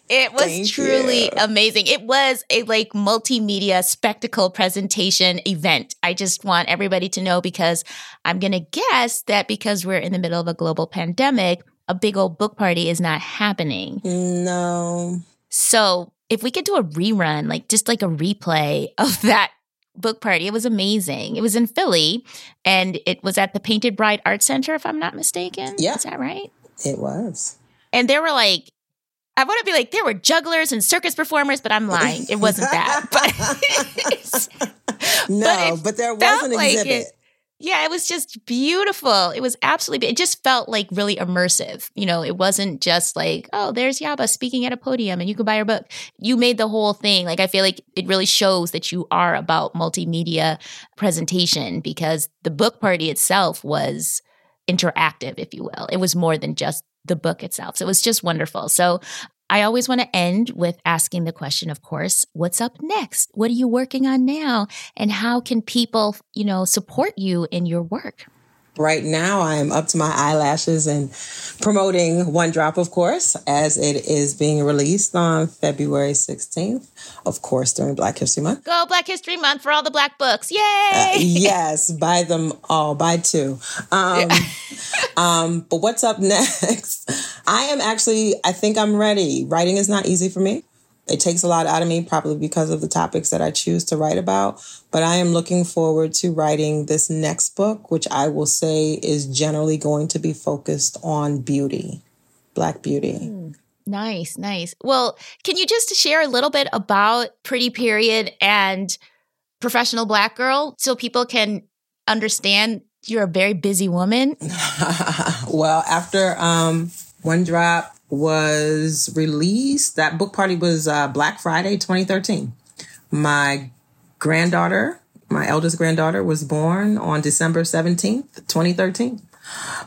A: it was Thank truly you. amazing. It was a like multimedia spectacle presentation event. I just want everybody to know because I'm going to guess that because we're in the middle of a global pandemic, a big old book party is not happening.
B: No.
A: So, if we could do a rerun, like just like a replay of that book party. It was amazing. It was in Philly and it was at the Painted Bride Art Center, if I'm not mistaken.
B: Yeah.
A: Is that right?
B: It was.
A: And there were like, I want to be like, there were jugglers and circus performers, but I'm lying. It wasn't that.
B: But, no, but, but there was an exhibit. Like
A: yeah, it was just beautiful. It was absolutely, it just felt like really immersive. You know, it wasn't just like, oh, there's Yaba speaking at a podium and you can buy her book. You made the whole thing. Like, I feel like it really shows that you are about multimedia presentation because the book party itself was interactive, if you will. It was more than just the book itself. So it was just wonderful. So I always want to end with asking the question, of course, what's up next? What are you working on now? And how can people, you know, support you in your work?
B: Right now, I am up to my eyelashes and promoting One Drop, of course, as it is being released on February 16th, of course, during Black History Month.
A: Go Black History Month for all the Black books. Yay! Uh,
B: yes, buy them all, buy two. Um, yeah. um, but what's up next? I am actually, I think I'm ready. Writing is not easy for me. It takes a lot out of me, probably because of the topics that I choose to write about. But I am looking forward to writing this next book, which I will say is generally going to be focused on beauty, Black beauty. Mm,
A: nice, nice. Well, can you just share a little bit about Pretty Period and Professional Black Girl so people can understand you're a very busy woman?
B: well, after um, One Drop was released. That book party was uh, Black Friday 2013. My granddaughter, my eldest granddaughter, was born on December 17th, 2013.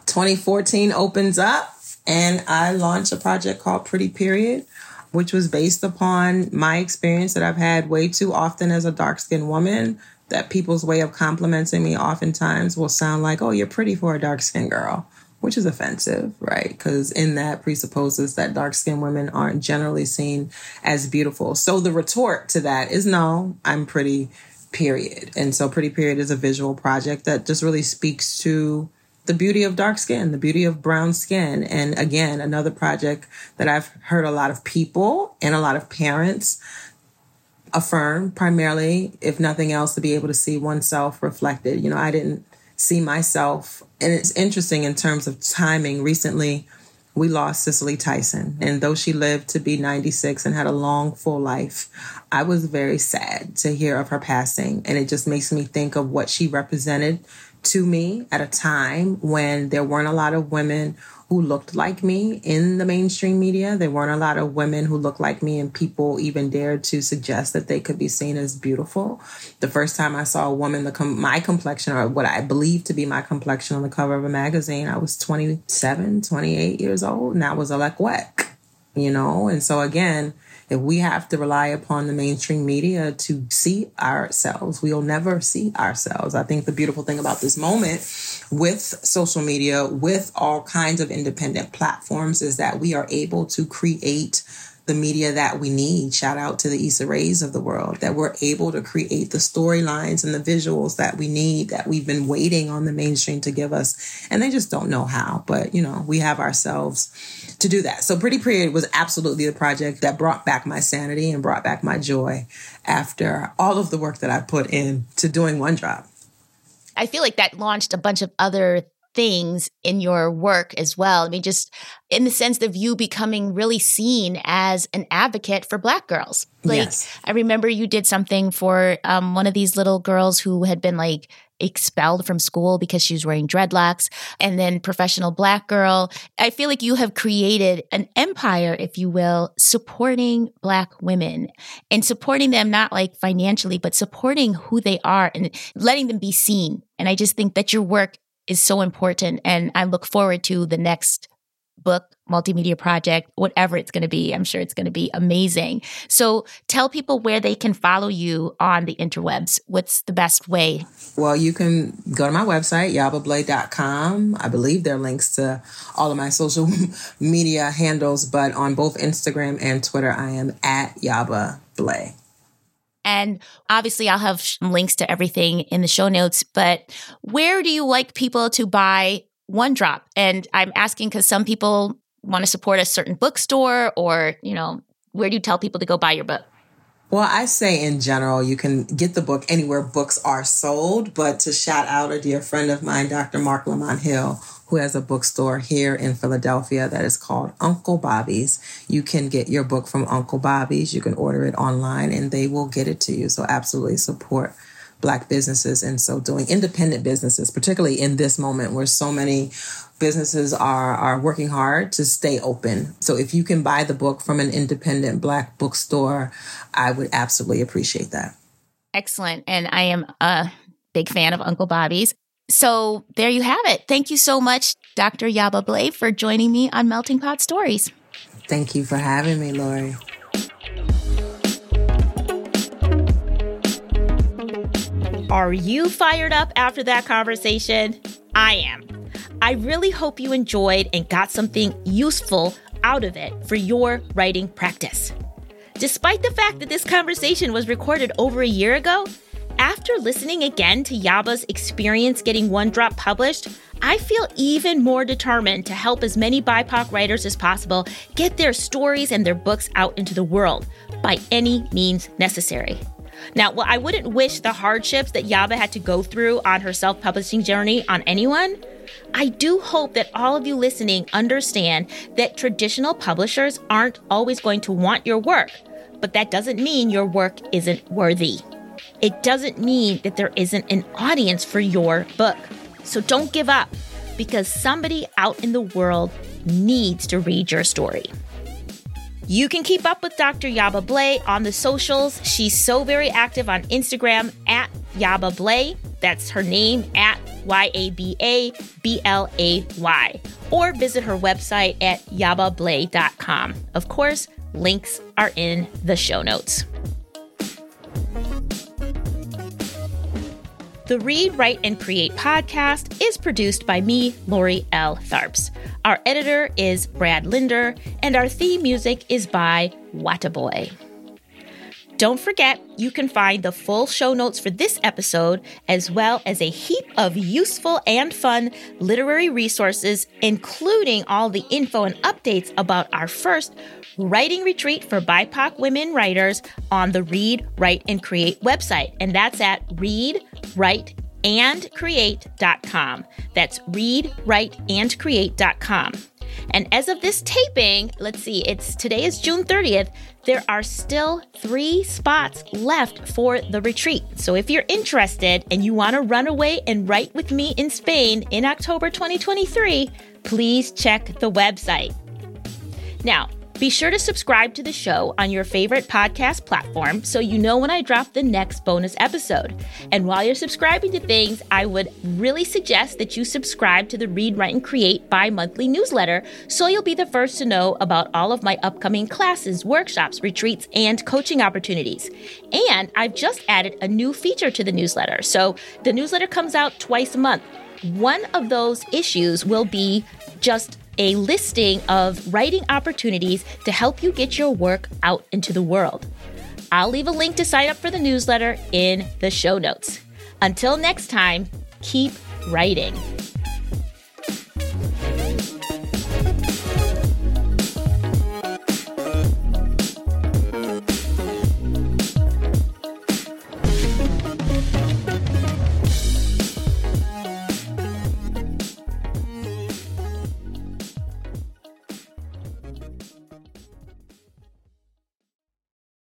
B: 2014 opens up, and I launched a project called Pretty Period, which was based upon my experience that I've had way too often as a dark skinned woman. That people's way of complimenting me oftentimes will sound like, oh, you're pretty for a dark skinned girl which is offensive, right? Because in that presupposes that dark skinned women aren't generally seen as beautiful. So the retort to that is no, I'm pretty, period. And so Pretty Period is a visual project that just really speaks to the beauty of dark skin, the beauty of brown skin. And again, another project that I've heard a lot of people and a lot of parents affirm primarily, if nothing else, to be able to see oneself reflected. You know, I didn't see myself. And it's interesting in terms of timing. Recently, we lost Cicely Tyson. And though she lived to be 96 and had a long, full life, I was very sad to hear of her passing. And it just makes me think of what she represented to me at a time when there weren't a lot of women who looked like me in the mainstream media. There weren't a lot of women who looked like me, and people even dared to suggest that they could be seen as beautiful. The first time I saw a woman, the com- my complexion, or what I believed to be my complexion on the cover of a magazine, I was 27, 28 years old, and that was Alek Wek, you know? And so again, if we have to rely upon the mainstream media to see ourselves, we'll never see ourselves. I think the beautiful thing about this moment with social media, with all kinds of independent platforms, is that we are able to create the media that we need. Shout out to the Issa Rays of the world that we're able to create the storylines and the visuals that we need that we've been waiting on the mainstream to give us. And they just don't know how. But, you know, we have ourselves to do that. So Pretty Period was absolutely the project that brought back my sanity and brought back my joy after all of the work that I put in to doing One Drop.
A: I feel like that launched a bunch of other things in your work as well. I mean, just in the sense of you becoming really seen as an advocate for Black girls. Like, yes. I remember you did something for um, one of these little girls who had been like expelled from school because she was wearing dreadlocks, and then professional Black girl. I feel like you have created an empire, if you will, supporting Black women and supporting them not like financially, but supporting who they are and letting them be seen. And I just think that your work is so important. And I look forward to the next book, multimedia project, whatever it's going to be. I'm sure it's going to be amazing. So tell people where they can follow you on the interwebs. What's the best way?
B: Well, you can go to my website, yabablay.com. I believe there are links to all of my social media handles, but on both Instagram and Twitter, I am at Yaba Blay.
A: And obviously, I'll have links to everything in the show notes. But where do you like people to buy One Drop? And I'm asking because some people want to support a certain bookstore, or, you know, where do you tell people to go buy your book?
B: Well, I say in general, you can get the book anywhere books are sold. But to shout out a dear friend of mine, Dr. Marc Lamont Hill, who has a bookstore here in Philadelphia that is called Uncle Bobby's. You can get your book from Uncle Bobby's. You can order it online and they will get it to you. So absolutely support black businesses and so doing independent businesses, particularly in this moment where so many businesses are are working hard to stay open. So if you can buy the book from an independent black bookstore, I would absolutely appreciate that.
A: Excellent. And I am a big fan of Uncle Bobby's. So there you have it. Thank you so much, Dr. Yaba Blay, for joining me on Melting Pot Stories.
B: Thank you for having me, Lori.
A: Are you fired up after that conversation? I am. I really hope you enjoyed and got something useful out of it for your writing practice. Despite the fact that this conversation was recorded over a year ago, after listening again to Yaba's experience getting One Drop published, I feel even more determined to help as many BIPOC writers as possible get their stories and their books out into the world by any means necessary. Now, while I wouldn't wish the hardships that Yaba had to go through on her self publishing journey on anyone, I do hope that all of you listening understand that traditional publishers aren't always going to want your work, but that doesn't mean your work isn't worthy. It doesn't mean that there isn't an audience for your book. So don't give up because somebody out in the world needs to read your story. You can keep up with Dr. Yaba Blay on the socials. She's so very active on Instagram at Yaba Blay. That's her name at Y A B A B L A Y. Or visit her website at yabablay.com. Of course, links are in the show notes. The Read, Write, and Create podcast is produced by me, Lori L. Tharps. Our editor is Brad Linder, and our theme music is by Wataboy. Don't forget, you can find the full show notes for this episode, as well as a heap of useful and fun literary resources, including all the info and updates about our first writing retreat for BIPOC women writers on the Read, Write, and Create website. And that's at Read, Write, and. That's read, write, and. And as of this taping, let's see, it's today is June 30th. There are still three spots left for the retreat. So if you're interested and you want to run away and write with me in Spain in October 2023, please check the website. Now, be sure to subscribe to the show on your favorite podcast platform so you know when I drop the next bonus episode. And while you're subscribing to things, I would really suggest that you subscribe to the Read, Write, and Create bi monthly newsletter so you'll be the first to know about all of my upcoming classes, workshops, retreats, and coaching opportunities. And I've just added a new feature to the newsletter. So the newsletter comes out twice a month. One of those issues will be just a listing of writing opportunities to help you get your work out into the world. I'll leave a link to sign up for the newsletter in the show notes. Until next time, keep writing.